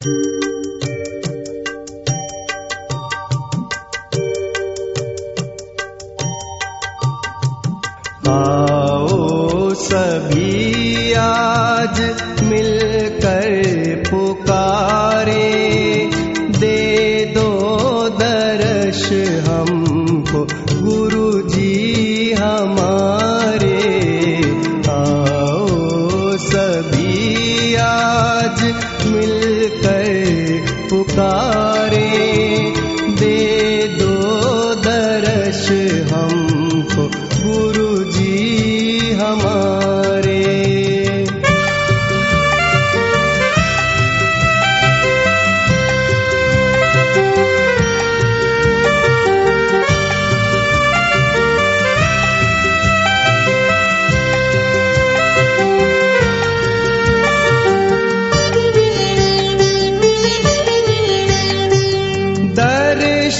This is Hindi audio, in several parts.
आओ सभी आज मिलकर पुकारे दे दो दर्श हमको गुरु जी हमारे।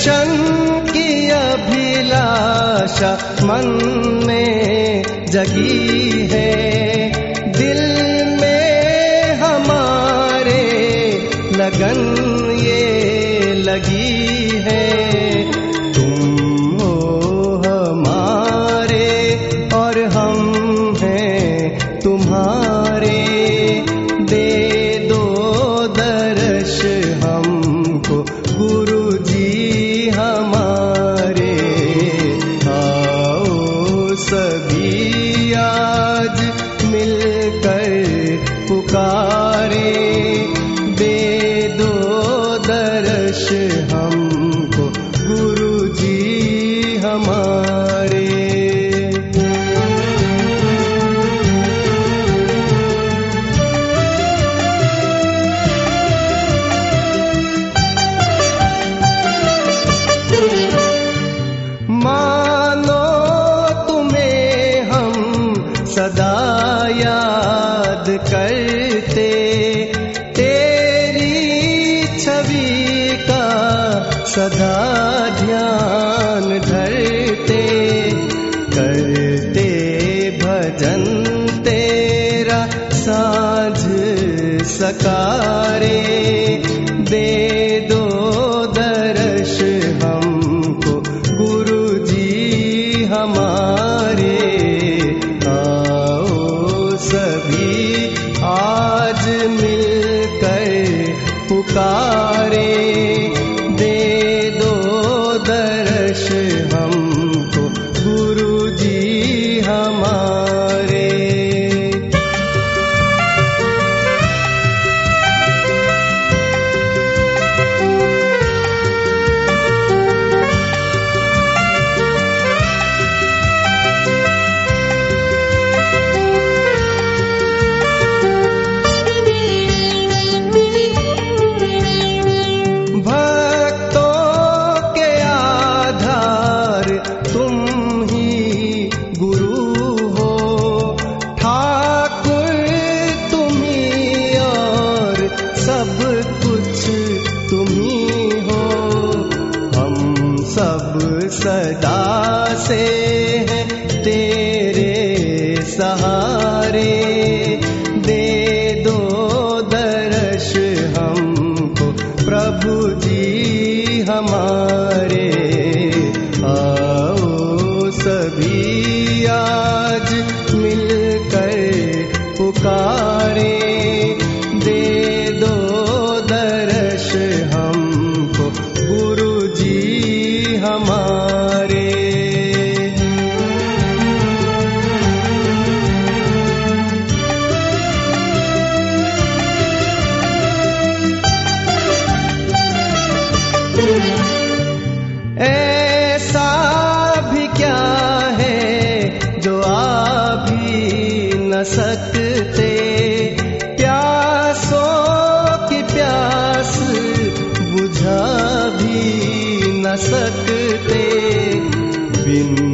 दर्शन की अभिलाषा मन में जगी है। दिल में हमारे लगन ये लगी है। हमारे। आओ सभी आज मिलकर पुकारे। दे दो दर्श हमको गुरु जी हमारे। सदा याद करते। तेरी छवि का सदा ध्यान धरते। करते भजन तेरा साझ सकारे। पुकारे सदा से है तेरे सहारे। दे दो दर्श हमको प्रभु जी हमारे। सकते। बिन